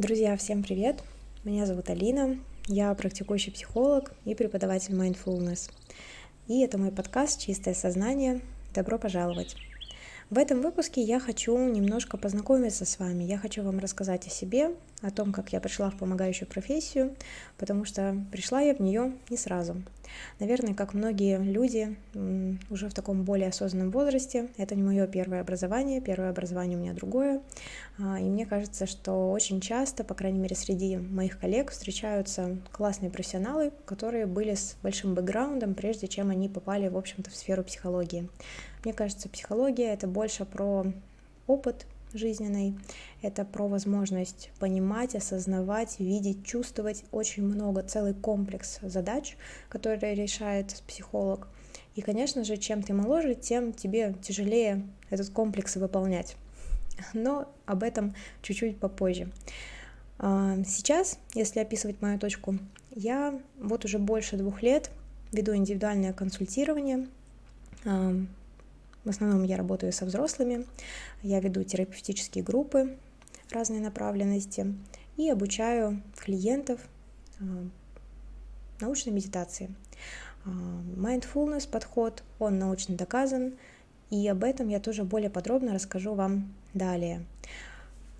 Друзья, всем привет! Меня зовут Алина, я практикующий психолог и преподаватель mindfulness. И это мой подкаст «Чистое сознание». Добро пожаловать! В этом выпуске я хочу немножко познакомиться с вами. Я хочу вам рассказать о себе, о том, как я пришла в помогающую профессию, потому что пришла я в нее не сразу. Наверное, как многие люди уже в таком более осознанном возрасте, это не мое первое образование, первое образование у меня другое. А, и мне кажется, что очень часто, по крайней мере, среди моих коллег встречаются классные профессионалы, которые были с большим бэкграундом, прежде чем они попали, в общем-то, в сферу психологии. Мне кажется, психология — это больше про опыт, жизненной. Это про возможность понимать, осознавать, видеть, чувствовать очень много, целый комплекс задач, которые решает психолог. И, конечно же, чем ты моложе, тем тебе тяжелее этот комплекс выполнять. Но об этом чуть-чуть попозже. А, сейчас, если описывать мою точку, я вот уже больше двух лет веду индивидуальное консультирование в основном я работаю со взрослыми, я веду терапевтические группы разной направленности и обучаю клиентов а, научной медитации. А, mindfulness подход, он научно доказан, и об этом я тоже более подробно расскажу вам далее.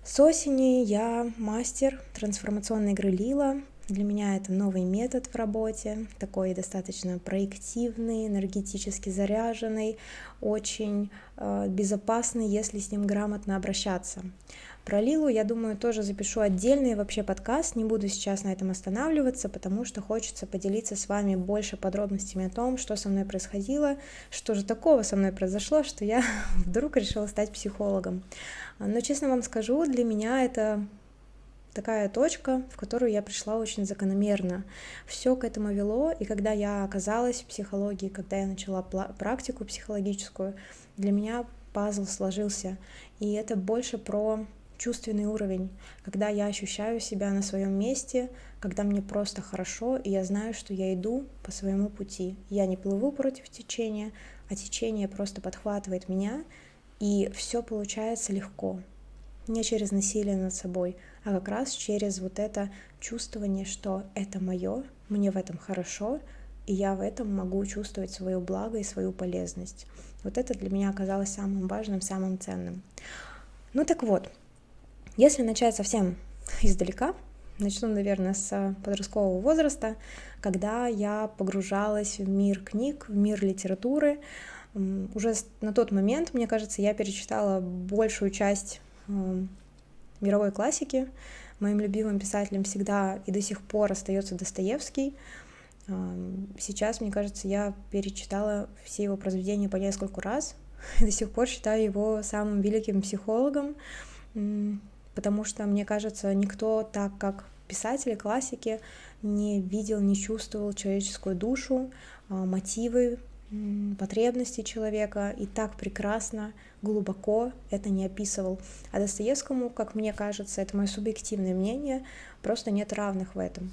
С осени я мастер трансформационной игры Лила, для меня это новый метод в работе, такой достаточно проективный, энергетически заряженный, очень э, безопасный, если с ним грамотно обращаться. Про Лилу, я думаю, тоже запишу отдельный вообще подкаст, не буду сейчас на этом останавливаться, потому что хочется поделиться с вами больше подробностями о том, что со мной происходило, что же такого со мной произошло, что я вдруг решила стать психологом. Но, честно вам скажу, для меня это такая точка, в которую я пришла очень закономерно. Все к этому вело, и когда я оказалась в психологии, когда я начала практику психологическую, для меня пазл сложился. И это больше про чувственный уровень, когда я ощущаю себя на своем месте, когда мне просто хорошо, и я знаю, что я иду по своему пути. Я не плыву против течения, а течение просто подхватывает меня, и все получается легко не через насилие над собой, а как раз через вот это чувствование, что это мое, мне в этом хорошо, и я в этом могу чувствовать свое благо и свою полезность. Вот это для меня оказалось самым важным, самым ценным. Ну так вот, если начать совсем издалека, начну, наверное, с подросткового возраста, когда я погружалась в мир книг, в мир литературы. Уже на тот момент, мне кажется, я перечитала большую часть мировой классики. Моим любимым писателем всегда и до сих пор остается Достоевский. Сейчас, мне кажется, я перечитала все его произведения по нескольку раз и до сих пор считаю его самым великим психологом, потому что, мне кажется, никто так, как писатели классики, не видел, не чувствовал человеческую душу, а, мотивы потребности человека и так прекрасно, глубоко это не описывал. А Достоевскому, как мне кажется, это мое субъективное мнение, просто нет равных в этом.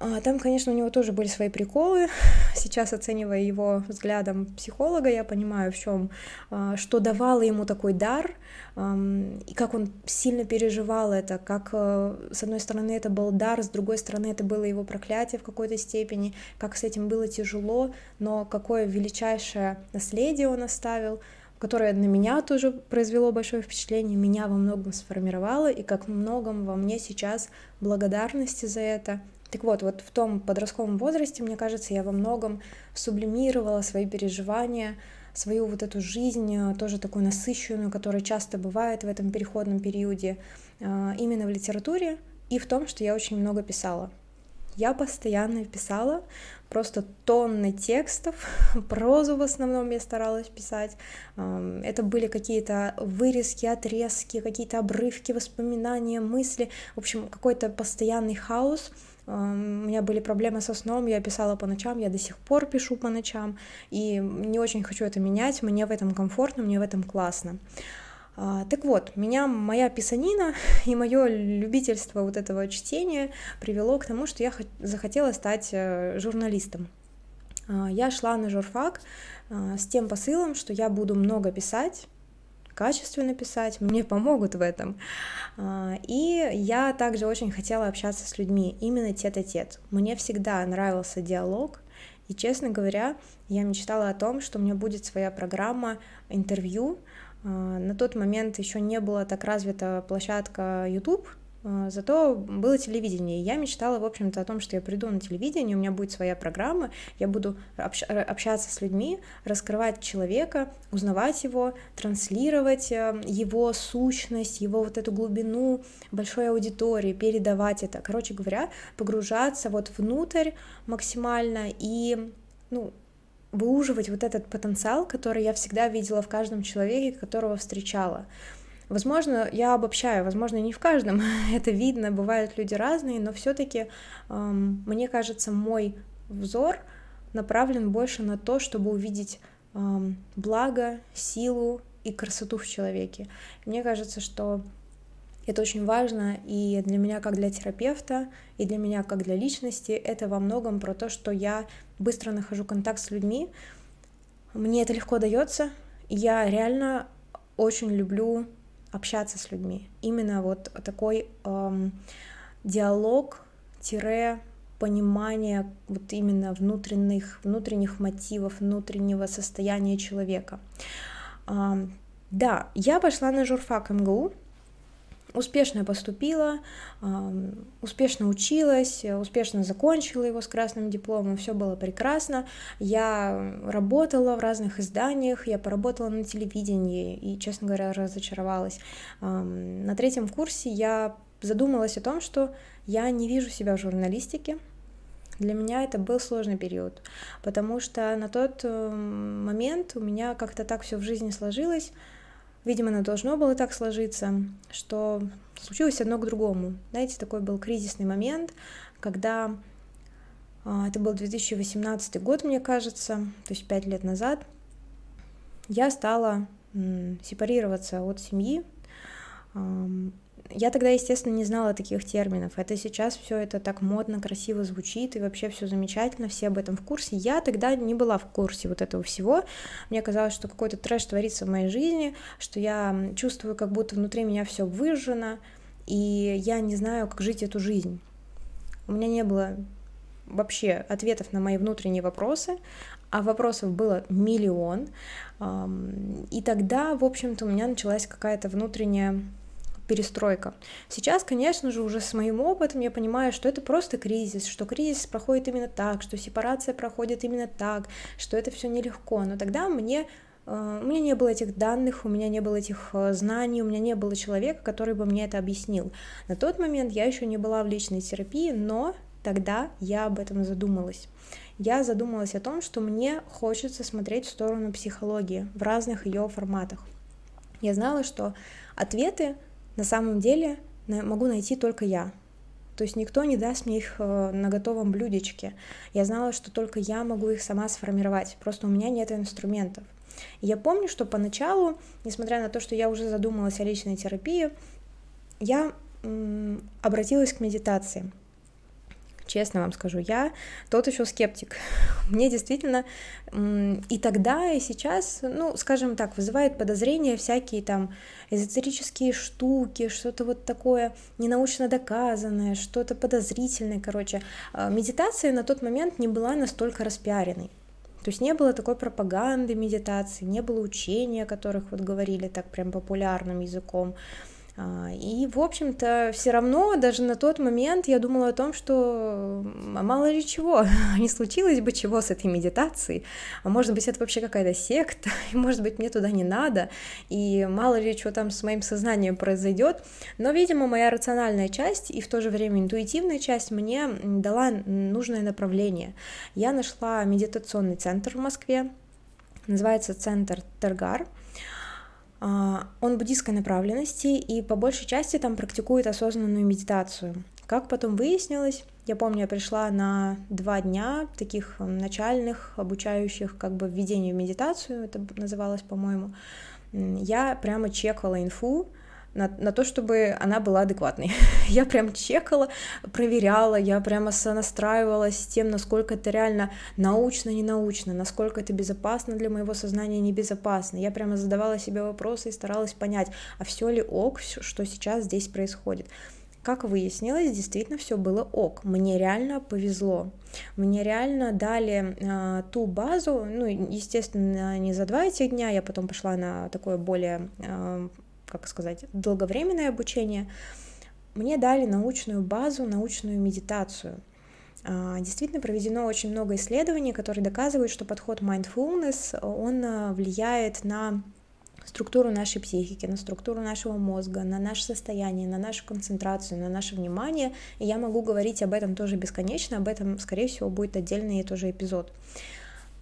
А, там, конечно, у него тоже были свои приколы. Сейчас, оценивая его взглядом психолога, я понимаю, в чем, а, что давало ему такой дар, и как он сильно переживал это, как, э, с одной стороны, это был дар, с другой стороны, это было его проклятие в какой-то степени, как с этим было тяжело, но какое величайшее наследие он оставил, которое на меня тоже произвело большое впечатление, меня во многом сформировало, и как многом во мне сейчас благодарности за это, так вот, вот в том подростковом возрасте, мне кажется, я во многом сублимировала свои переживания, свою вот эту жизнь, э, тоже такую насыщенную, которая часто бывает в этом переходном периоде, э, именно в литературе и в том, что я очень много писала. Я постоянно писала, просто тонны текстов, прозу в основном я старалась писать. Это были какие-то вырезки, отрезки, какие-то обрывки, воспоминания, мысли. В общем, какой-то постоянный хаос — у меня были проблемы со сном, я писала по ночам, я до сих пор пишу по ночам, и не очень хочу это менять, мне в этом комфортно, мне в этом классно. А, так вот, меня моя писанина и мое любительство вот этого чтения привело к тому, что я захотела стать э, журналистом. А, я шла на журфак а, с тем посылом, что я буду много писать, качественно писать, мне помогут в этом. И я также очень хотела общаться с людьми, именно тет-а-тет. Мне всегда нравился диалог, и, честно говоря, я мечтала о том, что у меня будет своя программа интервью. А, на тот момент еще не была так развита площадка YouTube, а, зато было телевидение. Я мечтала, в общем-то, о том, что я приду на телевидение, у меня будет своя программа, я буду общ- общаться с людьми, раскрывать человека, узнавать его, транслировать э, его сущность, его вот эту глубину большой аудитории, передавать это. Короче говоря, погружаться вот внутрь максимально и, ну, выуживать вот этот потенциал, который я всегда видела в каждом человеке, которого встречала. Возможно, я обобщаю, возможно, не в каждом это видно, бывают люди разные, но все-таки эм, мне кажется, мой взор направлен больше на то, чтобы увидеть эм, благо, силу и красоту в человеке. Мне кажется, что это очень важно и для меня как для терапевта, и для меня как для личности. Это во многом про то, что я быстро нахожу контакт с людьми. Мне это легко дается. Я реально очень люблю общаться с людьми. Именно вот такой эм, диалог, тире, понимание вот именно внутренних, внутренних мотивов, внутреннего состояния человека. Да, я пошла на журфак МГУ, успешно поступила, успешно училась, успешно закончила его с красным дипломом, все было прекрасно. Я работала в разных изданиях, я поработала на телевидении и, честно говоря, разочаровалась. На третьем курсе я задумалась о том, что я не вижу себя в журналистике, для меня это был сложный период, потому что на тот э, момент у меня как-то так все в жизни сложилось, Видимо, оно должно было так сложиться, что случилось одно к другому. Знаете, такой был кризисный момент, когда а, это был 2018 год, мне кажется, то есть пять лет назад, я стала сепарироваться от семьи, я тогда, естественно, не знала таких терминов. Это сейчас все это так модно, красиво звучит, и вообще все замечательно, все об этом в курсе. Я тогда не была в курсе вот этого всего. Мне казалось, что какой-то трэш творится в моей жизни, что я чувствую, как будто внутри меня все выжжено, и я не знаю, как жить эту жизнь. У меня не было вообще ответов на мои внутренние вопросы, а вопросов было миллион. И тогда, в общем-то, у меня началась какая-то внутренняя перестройка. Сейчас, конечно же, уже с моим опытом я понимаю, что это просто кризис, что кризис проходит именно так, что сепарация проходит именно так, что это все нелегко. Но тогда мне э, у меня не было этих данных, у меня не было этих э, знаний, у меня не было человека, который бы мне это объяснил. На тот момент я еще не была в личной терапии, но тогда я об этом задумалась. Я задумалась о том, что мне хочется смотреть в сторону психологии в разных ее форматах. Я знала, что ответы на самом деле могу найти только я. То есть никто не даст мне их э, на готовом блюдечке. Я знала, что только я могу их сама сформировать, просто у меня нет инструментов. И я помню, что поначалу, несмотря на то, что я уже задумалась о личной терапии, я обратилась к медитации честно вам скажу, я тот еще скептик. Мне действительно и тогда, и сейчас, ну, скажем так, вызывает подозрения всякие там эзотерические штуки, что-то вот такое ненаучно доказанное, что-то подозрительное, короче. А, медитация на тот момент не была настолько распиаренной. То есть не было такой пропаганды медитации, не было учения, о которых вот говорили так прям популярным языком. А, и, в общем-то, все равно даже на тот момент я думала о том, что а мало ли чего, не случилось бы чего с этой медитацией, а может быть, это вообще какая-то секта, и может быть, мне туда не надо, и мало ли что там с моим сознанием произойдет. Но, видимо, моя рациональная часть и в то же время интуитивная часть мне дала нужное направление. Я нашла медитационный центр в Москве, называется центр Тергар, он буддийской направленности и по большей части там практикует осознанную медитацию. Как потом выяснилось, я помню, я пришла на два дня таких начальных, обучающих как бы введению в медитацию, это называлось, по-моему. Я прямо чекала инфу, на, на то, чтобы она была адекватной. я прям чекала, проверяла, я прямо сонастраивалась с тем, насколько это реально научно, не научно, насколько это безопасно для моего сознания, небезопасно. Я прямо задавала себе вопросы и старалась понять, а все ли ок, что сейчас здесь происходит. Как выяснилось, действительно все было ок. Мне реально повезло. Мне реально дали э, ту базу, ну, естественно, не за два этих дня, я потом пошла на такое более, э, как сказать, долговременное обучение. Мне дали научную базу, научную медитацию. Э, действительно проведено очень много исследований, которые доказывают, что подход mindfulness, он влияет на структуру нашей психики, на структуру нашего мозга, на наше состояние, на нашу концентрацию, на наше внимание. И я могу говорить об этом тоже бесконечно, об этом, скорее всего, будет отдельный тоже эпизод.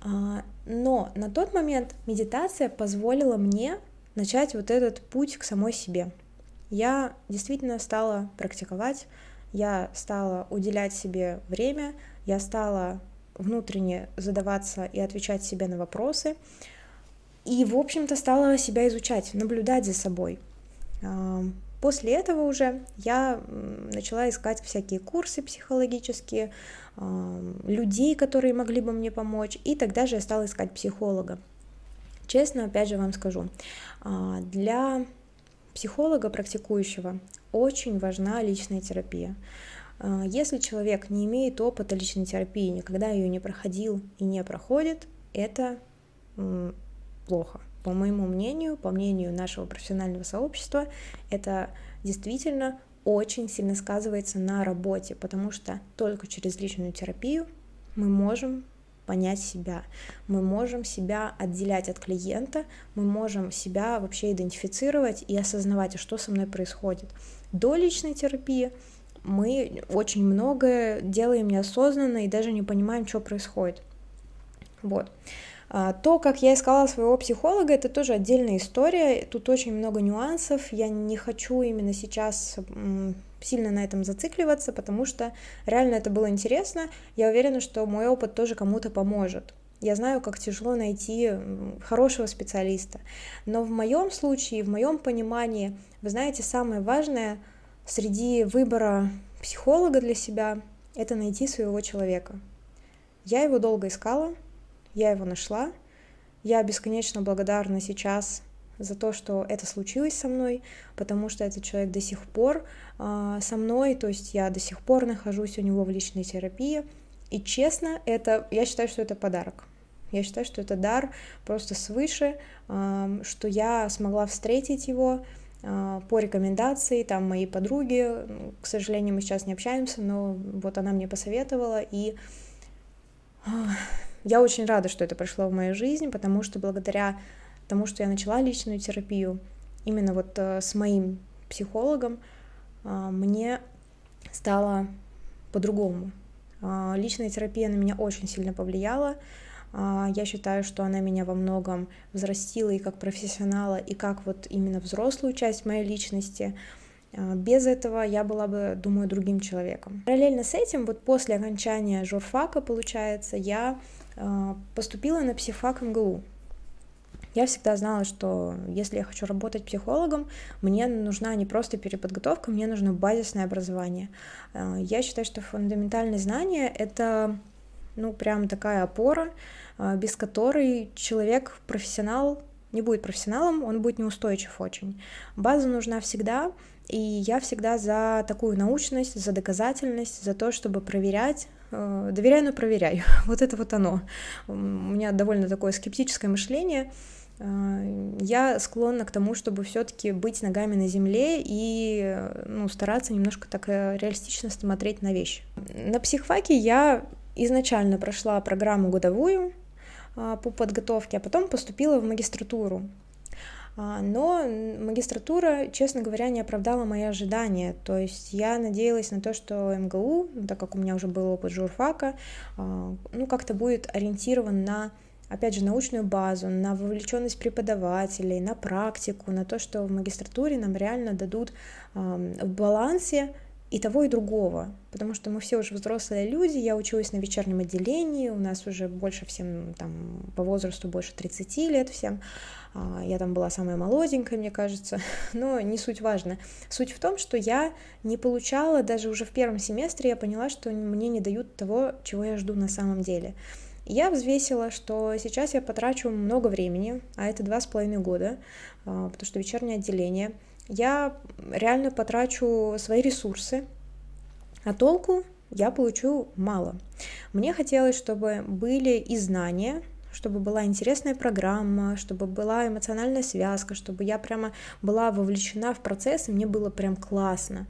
А, но на тот момент медитация позволила мне начать вот этот путь к самой себе. Я действительно стала практиковать, я стала уделять себе время, я стала внутренне задаваться и отвечать себе на вопросы, и, в общем-то, стала себя изучать, наблюдать за собой. А, после этого уже я начала искать всякие курсы психологические, а, людей, которые могли бы мне помочь, и тогда же я стала искать психолога. Честно, опять же вам скажу, а, для психолога практикующего очень важна личная терапия. Если человек не имеет опыта личной терапии, никогда ее не проходил и не проходит, это плохо. По моему мнению, по мнению нашего профессионального сообщества, это действительно очень сильно сказывается на работе, потому что только через личную терапию мы можем понять себя, мы можем себя отделять от клиента, мы можем себя вообще идентифицировать и осознавать, а что со мной происходит. До личной терапии мы очень многое делаем неосознанно и даже не понимаем, что происходит. Вот. А, то, как я искала своего психолога, это тоже отдельная история. Тут очень много нюансов. Я не хочу именно сейчас сильно на этом зацикливаться, потому что реально это было интересно. Я уверена, что мой опыт тоже кому-то поможет. Я знаю, как тяжело найти хорошего специалиста. Но в моем случае, в моем понимании, вы знаете, самое важное среди выбора психолога для себя — это найти своего человека. Я его долго искала, я его нашла. Я бесконечно благодарна сейчас за то, что это случилось со мной, потому что этот человек до сих пор э, со мной, то есть я до сих пор нахожусь у него в личной терапии. И честно, это, я считаю, что это подарок. Я считаю, что это дар просто свыше, э, что я смогла встретить его э, по рекомендации, там моей подруги, к сожалению, мы сейчас не общаемся, но вот она мне посоветовала, и я очень рада, что это прошло в мою жизнь, потому что благодаря тому, что я начала личную терапию, именно вот э, с моим психологом, э, мне стало по-другому. Э, личная терапия на меня очень сильно повлияла. Я считаю, что она меня во многом взрастила и как профессионала, и как вот именно взрослую часть моей личности. Без этого я была бы, думаю, другим человеком. Параллельно с этим, вот после окончания журфака, получается, я а, поступила на психфак МГУ. Я всегда знала, что если я хочу работать психологом, мне нужна не просто переподготовка, мне нужно базисное образование. А, я считаю, что фундаментальные знания — это ну, прям такая опора, а, без которой человек, профессионал, не будет профессионалом, он будет неустойчив очень. База нужна всегда, и я всегда за такую научность, за доказательность, за то, чтобы проверять, Э, доверяй, но проверяй. Вот это вот оно. У меня довольно такое скептическое мышление. Э, я склонна к тому, чтобы все-таки быть ногами на земле и ну, стараться немножко так э, реалистично смотреть на вещи. На психфаке я изначально прошла программу годовую по подготовке, а потом поступила в магистратуру. Но магистратура, честно говоря, не оправдала мои ожидания. То есть я надеялась на то, что МГУ, ну, так как у меня уже был опыт журфака, ну, как-то будет ориентирован на опять же, научную базу, на вовлеченность преподавателей, на практику, на то, что в магистратуре нам реально дадут в балансе и того, и другого, потому что мы все уже взрослые люди, я училась на вечернем отделении, у нас уже больше всем, там, по возрасту больше 30 лет всем, а, я там была самая молоденькая, мне кажется, но не суть важно. Суть в том, что я не получала, даже уже в первом семестре я поняла, что мне не дают того, чего я жду на самом деле. Я взвесила, что сейчас я потрачу много времени, а это два с половиной года, а, потому что вечернее отделение — я реально потрачу свои ресурсы, а толку я получу мало. Мне хотелось, чтобы были и знания, чтобы была интересная программа, чтобы была эмоциональная связка, чтобы я прямо была вовлечена в процесс, и мне было прям классно.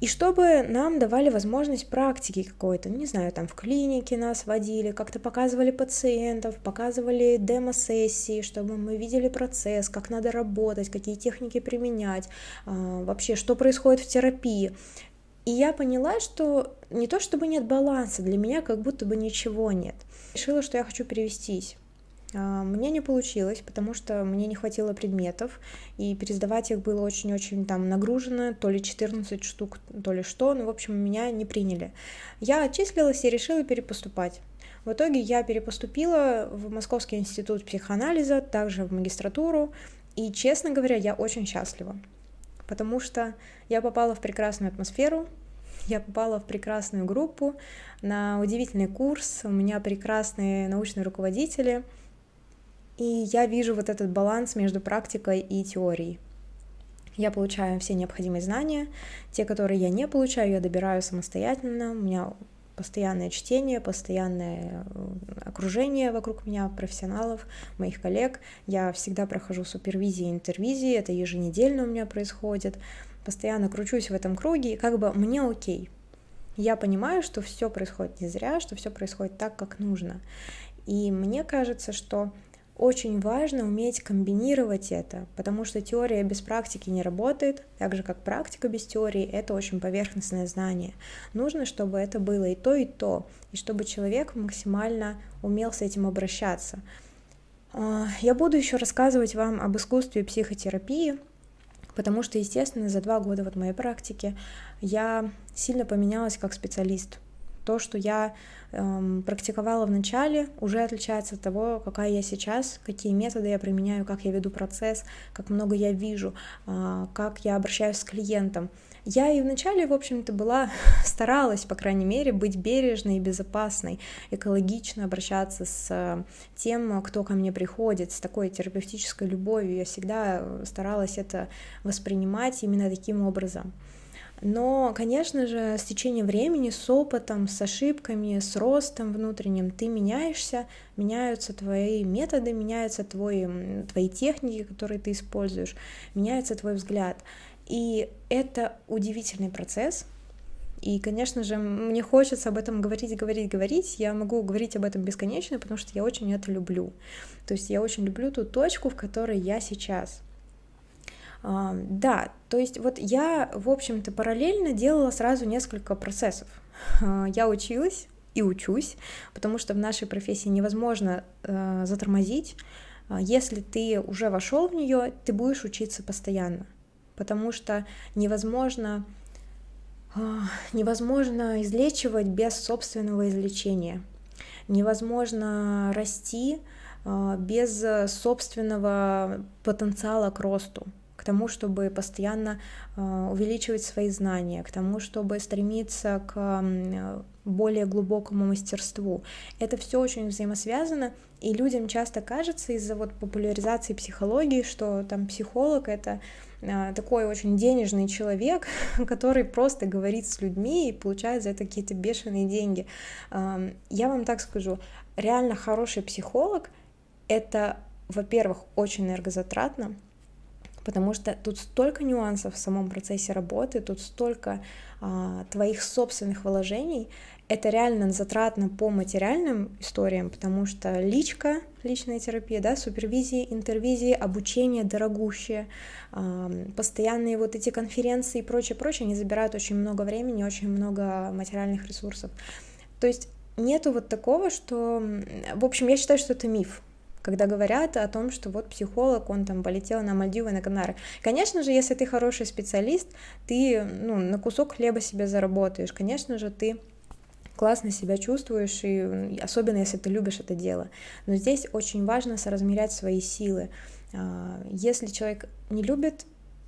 И чтобы нам давали возможность практики какой-то, не знаю, там в клинике нас водили, как-то показывали пациентов, показывали демо-сессии, чтобы мы видели процесс, как надо работать, какие техники применять, а, вообще, что происходит в терапии. И я поняла, что не то чтобы нет баланса, для меня как будто бы ничего нет. Решила, что я хочу перевестись. А, мне не получилось, потому что мне не хватило предметов, и пересдавать их было очень-очень там нагружено, то ли 14 штук, то ли что, ну, в общем, меня не приняли. Я отчислилась и решила перепоступать. В итоге я перепоступила в Московский институт психоанализа, также в магистратуру, и, честно говоря, я очень счастлива, потому что я попала в прекрасную атмосферу, я попала в прекрасную группу, на удивительный курс, у меня прекрасные научные руководители — и я вижу вот этот баланс между практикой и теорией. Я получаю все необходимые знания, те, которые я не получаю, я добираю самостоятельно, у меня постоянное чтение, постоянное э, окружение вокруг меня, профессионалов, моих коллег. Я всегда прохожу супервизии и интервизии, это еженедельно у меня происходит. Постоянно кручусь в этом круге, и как бы мне окей. Я понимаю, что все происходит не зря, что все происходит так, как нужно. И мне кажется, что очень важно уметь комбинировать это, потому что теория без практики не работает, так же как практика без теории — это очень поверхностное знание. Нужно, чтобы это было и то, и то, и чтобы человек максимально умел с этим обращаться. А, я буду еще рассказывать вам об искусстве психотерапии, потому что, естественно, за два года вот моей практики я сильно поменялась как специалист. То, что я эм, практиковала в начале, уже отличается от того, какая я сейчас, какие методы я применяю, как я веду процесс, как много я вижу, э, как я обращаюсь с клиентом. Я и вначале, в общем-то, была, старалась, по крайней мере, быть бережной и безопасной, экологично обращаться с тем, кто ко мне приходит, с такой терапевтической любовью. Я всегда старалась это воспринимать именно таким образом. Но, конечно же, с течением времени, с опытом, с ошибками, с ростом внутренним ты меняешься, меняются твои методы, меняются твои, твои техники, которые ты используешь, меняется твой взгляд. И это удивительный процесс, и, конечно же, мне хочется об этом говорить, говорить, говорить. Я могу говорить об этом бесконечно, потому что я очень это люблю. То есть я очень люблю ту точку, в которой я сейчас. Да, то есть вот я, в общем-то, параллельно делала сразу несколько процессов. А, я училась и учусь, потому что в нашей профессии невозможно э, затормозить. А, если ты уже вошел в нее, ты будешь учиться постоянно, потому что невозможно невозможно излечивать без собственного излечения, невозможно расти без собственного потенциала к росту к тому, чтобы постоянно э, увеличивать свои знания, к тому, чтобы стремиться к более глубокому мастерству. Это все очень взаимосвязано, и людям часто кажется из-за вот популяризации психологии, что там психолог это э, такой очень денежный человек, который просто говорит с людьми и получает за это какие-то бешеные деньги. Я вам так скажу, реально хороший психолог это, во-первых, очень энергозатратно, потому что тут столько нюансов в самом процессе работы, тут столько а, твоих собственных вложений. Это реально затратно по материальным историям, потому что личка, личная терапия, да, супервизии, интервизии, обучение дорогущее, а, постоянные вот эти конференции и прочее, прочее, они забирают очень много времени, очень много материальных ресурсов. То есть нету вот такого, что... В общем, я считаю, что это миф, когда говорят о том, что вот психолог, он там полетел на Мальдивы, на Канары. Конечно же, если ты хороший специалист, ты ну, на кусок хлеба себе заработаешь. Конечно же, ты классно себя чувствуешь, и особенно если ты любишь это дело. Но здесь очень важно соразмерять свои силы. А, если человек не любит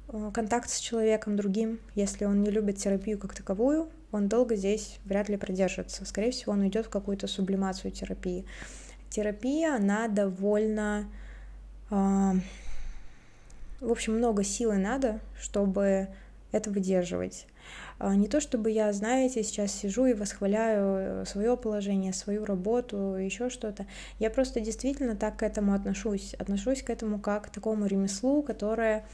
э, контакт с человеком другим, если он не любит терапию как таковую, он долго здесь вряд ли продержится. Скорее всего, он уйдет в какую-то сублимацию терапии. Терапия, она довольно... Э, в общем, много силы надо, чтобы это выдерживать. А, не то чтобы я, знаете, сейчас сижу и восхваляю свое положение, свою работу, еще что-то. Я просто действительно так к этому отношусь. Отношусь к этому как к такому ремеслу, которое,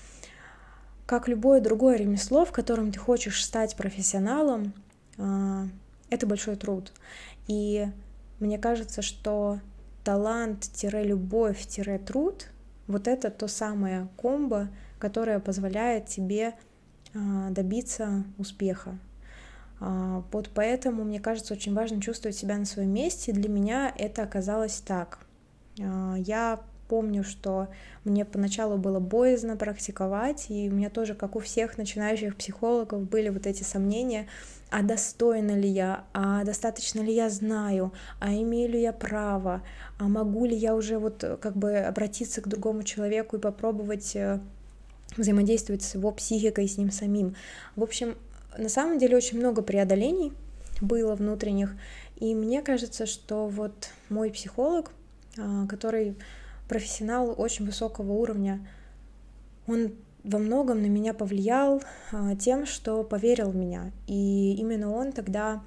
как любое другое ремесло, в котором ты хочешь стать профессионалом, а, это большой труд. И мне кажется, что талант-любовь-труд вот это то самое комбо, которое позволяет тебе а, добиться успеха. А, вот поэтому, мне кажется, очень важно чувствовать себя на своем месте. Для меня это оказалось так. А, я помню, что мне поначалу было боязно практиковать, и у меня тоже, как у всех начинающих психологов, были вот эти сомнения, а достойна ли я, а достаточно ли я знаю, а имею ли я право, а могу ли я уже вот как бы обратиться к другому человеку и попробовать э, взаимодействовать с его психикой, с ним самим. В общем, на самом деле очень много преодолений было внутренних, и мне кажется, что вот мой психолог, а, который профессионал очень высокого уровня, он во многом на меня повлиял а, тем, что поверил в меня. И именно он тогда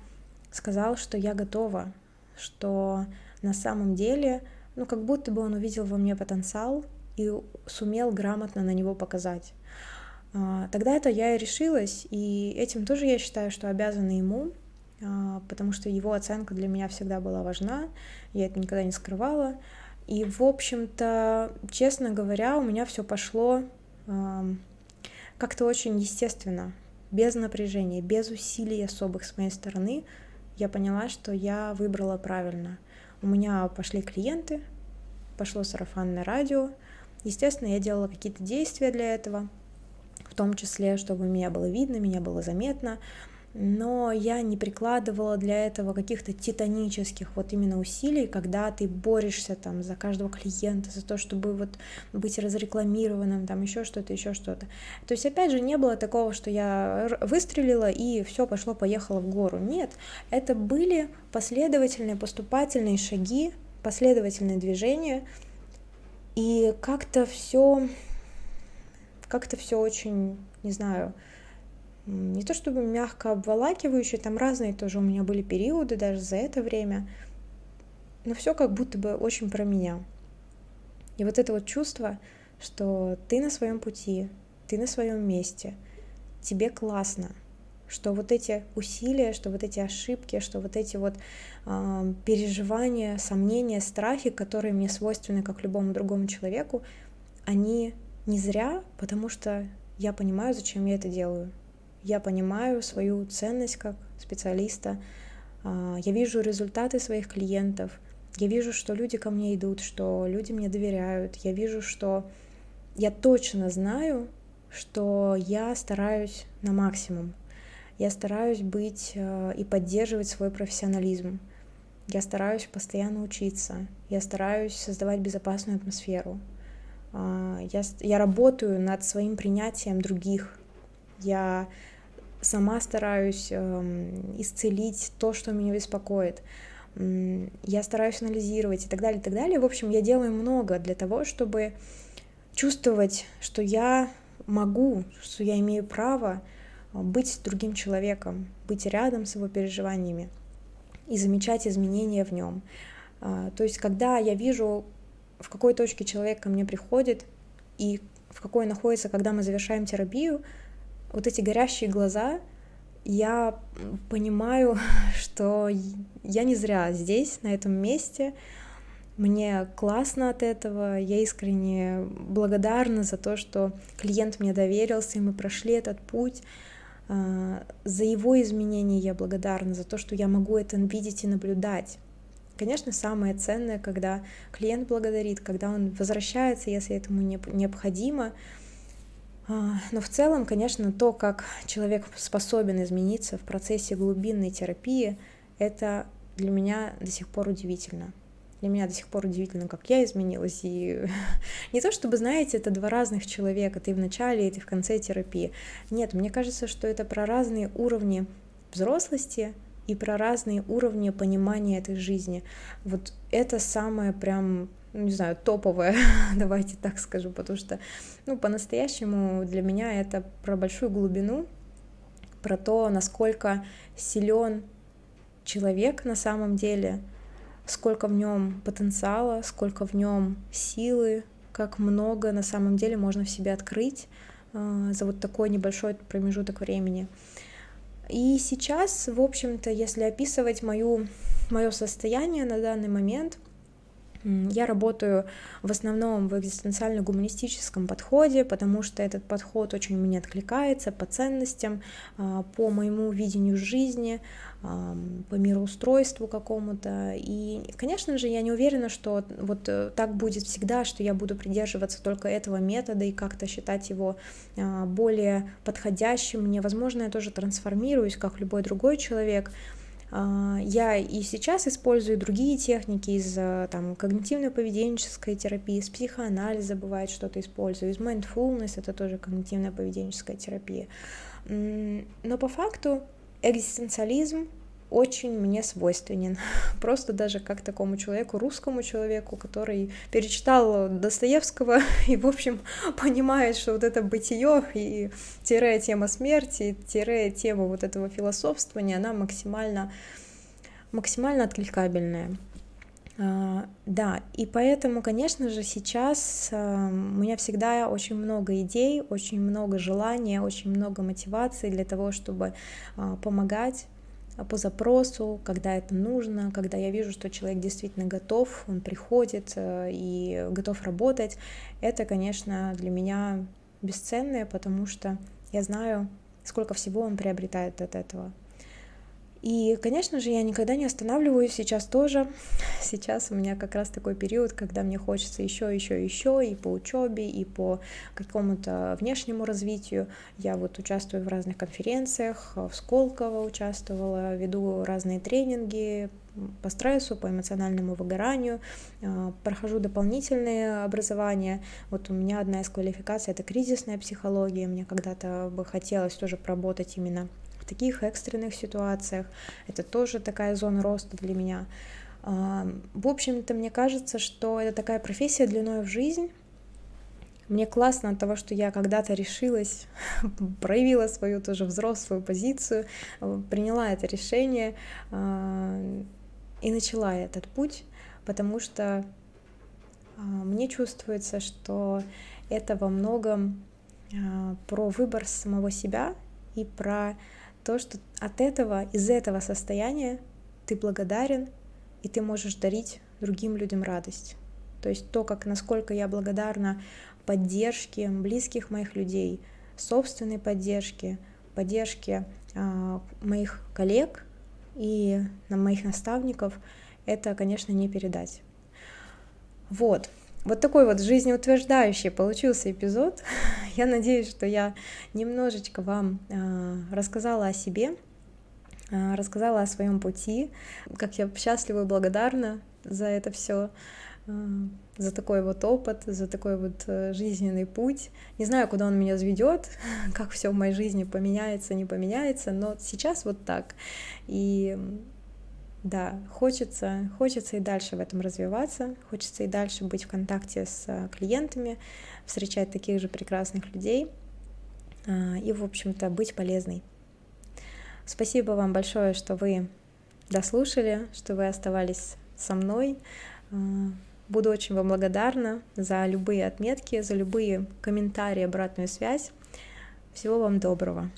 сказал, что я готова, что на самом деле, ну, как будто бы он увидел во мне потенциал, и сумел грамотно на него показать. А, тогда это я и решилась, и этим тоже я считаю, что обязана ему, а, потому что его оценка для меня всегда была важна, я это никогда не скрывала. И, в общем-то, честно говоря, у меня все пошло как-то очень естественно, без напряжения, без усилий особых с моей стороны. Я поняла, что я выбрала правильно. У меня пошли клиенты, пошло сарафанное радио, Естественно, я делала какие-то действия для этого, в том числе, чтобы меня было видно, меня было заметно, но я не прикладывала для этого каких-то титанических вот именно усилий, когда ты борешься там за каждого клиента, за то, чтобы вот быть разрекламированным, там еще что-то, еще что-то. То есть, опять же, не было такого, что я выстрелила и все пошло-поехало в гору. Нет, это были последовательные поступательные шаги, последовательные движения, и как-то все, как-то все очень, не знаю, не то чтобы мягко обволакивающее, там разные тоже у меня были периоды даже за это время, но все как будто бы очень про меня. И вот это вот чувство, что ты на своем пути, ты на своем месте, тебе классно — что вот эти усилия, что вот эти ошибки, что вот эти вот э, переживания, сомнения, страхи, которые мне свойственны как любому другому человеку, они не зря, потому что я понимаю, зачем я это делаю. Я понимаю свою ценность как специалиста, э, я вижу результаты своих клиентов, я вижу, что люди ко мне идут, что люди мне доверяют, я вижу, что я точно знаю, что я стараюсь на максимум, я стараюсь быть э, и поддерживать свой профессионализм. Я стараюсь постоянно учиться. Я стараюсь создавать безопасную атмосферу. А, я, я работаю над своим принятием других. Я сама стараюсь эм, исцелить то, что меня беспокоит. Я стараюсь анализировать и так далее, и так далее. В общем, я делаю много для того, чтобы чувствовать, что я могу, что я имею право быть другим человеком, быть рядом с его переживаниями и замечать изменения в нем. А, то есть, когда я вижу, в какой точке человек ко мне приходит и в какой находится, когда мы завершаем терапию, вот эти горящие глаза, я понимаю, что я не зря здесь, на этом месте, мне классно от этого, я искренне благодарна за то, что клиент мне доверился, и мы прошли этот путь. А, за его изменения я благодарна, за то, что я могу это видеть и наблюдать. Конечно, самое ценное, когда клиент благодарит, когда он возвращается, если этому необходимо. А, но в целом, конечно, то, как человек способен измениться в процессе глубинной терапии, это для меня до сих пор удивительно. Для меня до сих пор удивительно, как я изменилась. И не то чтобы, знаете, это два разных человека, ты в начале и ты в конце терапии. Нет, мне кажется, что это про разные уровни взрослости и про разные уровни понимания этой жизни. Вот это самое прям не знаю, топовое, давайте так скажу, потому что, ну, по-настоящему для меня это про большую глубину, про то, насколько силен человек на самом деле, сколько в нем потенциала, сколько в нем силы, как много на самом деле можно в себе открыть э, за вот такой небольшой промежуток времени. И сейчас, в общем-то, если описывать мою, мое состояние на данный момент, я работаю в основном в экзистенциально-гуманистическом подходе, потому что этот подход очень мне откликается по ценностям, а, по моему видению жизни, по мироустройству какому-то. И, конечно же, я не уверена, что вот э, так будет всегда, что я буду придерживаться только этого метода и как-то считать его а, более подходящим мне. Возможно, я тоже трансформируюсь, как любой другой человек, я и сейчас использую другие техники из э, там, когнитивно-поведенческой терапии, из психоанализа бывает что-то использую, из mindfulness, это тоже когнитивно-поведенческая терапия. Но по факту экзистенциализм очень мне свойственен. Просто даже как такому человеку, русскому человеку, который перечитал Достоевского и, в общем, понимает, что вот это бытие и тире тема смерти, тире тема вот этого философствования, она максимально, максимально откликабельная. Uh, да, и поэтому, конечно же, сейчас uh, у меня всегда очень много идей, очень много желания, очень много мотивации для того, чтобы uh, помогать по запросу, когда это нужно, когда я вижу, что человек действительно готов, он приходит э, и готов работать, это, конечно, для меня бесценное, потому что я знаю, сколько всего он приобретает от этого. И, конечно же, я никогда не останавливаюсь сейчас тоже. Сейчас у меня как раз такой период, когда мне хочется еще, еще, еще и по учебе, и по какому-то внешнему развитию. Я вот участвую в разных конференциях, в Сколково участвовала, веду разные тренинги по стрессу, по эмоциональному выгоранию, а, прохожу дополнительные образования. Вот у меня одна из квалификаций — это кризисная психология. Мне когда-то бы хотелось тоже поработать именно таких экстренных ситуациях. Это тоже такая зона роста для меня. В общем-то, мне кажется, что это такая профессия длиной в жизнь. Мне классно от того, что я когда-то решилась, проявила свою тоже взрослую позицию, приняла это решение а, и начала этот путь, потому что а, мне чувствуется, что это во многом а, про выбор самого себя и про то, что от этого, из этого состояния ты благодарен, и ты можешь дарить другим людям радость. То есть то, как насколько я благодарна поддержке близких моих людей, собственной поддержке, поддержке э, моих коллег и на моих наставников, это, конечно, не передать. Вот. Вот такой вот жизнеутверждающий получился эпизод. Я надеюсь, что я немножечко вам э, рассказала о себе, э, рассказала о своем пути, как я счастлива и благодарна за это все, э, за такой вот опыт, за такой вот э, жизненный путь. Не знаю, куда он меня заведет, как все в моей жизни поменяется, не поменяется, но сейчас вот так. И да, хочется, хочется и дальше в этом развиваться, хочется и дальше быть в контакте с э, клиентами, встречать таких же прекрасных людей а, и, в общем-то, быть полезной. Спасибо вам большое, что вы дослушали, что вы оставались со мной. А, буду очень вам благодарна за любые отметки, за любые комментарии, обратную связь. Всего вам доброго.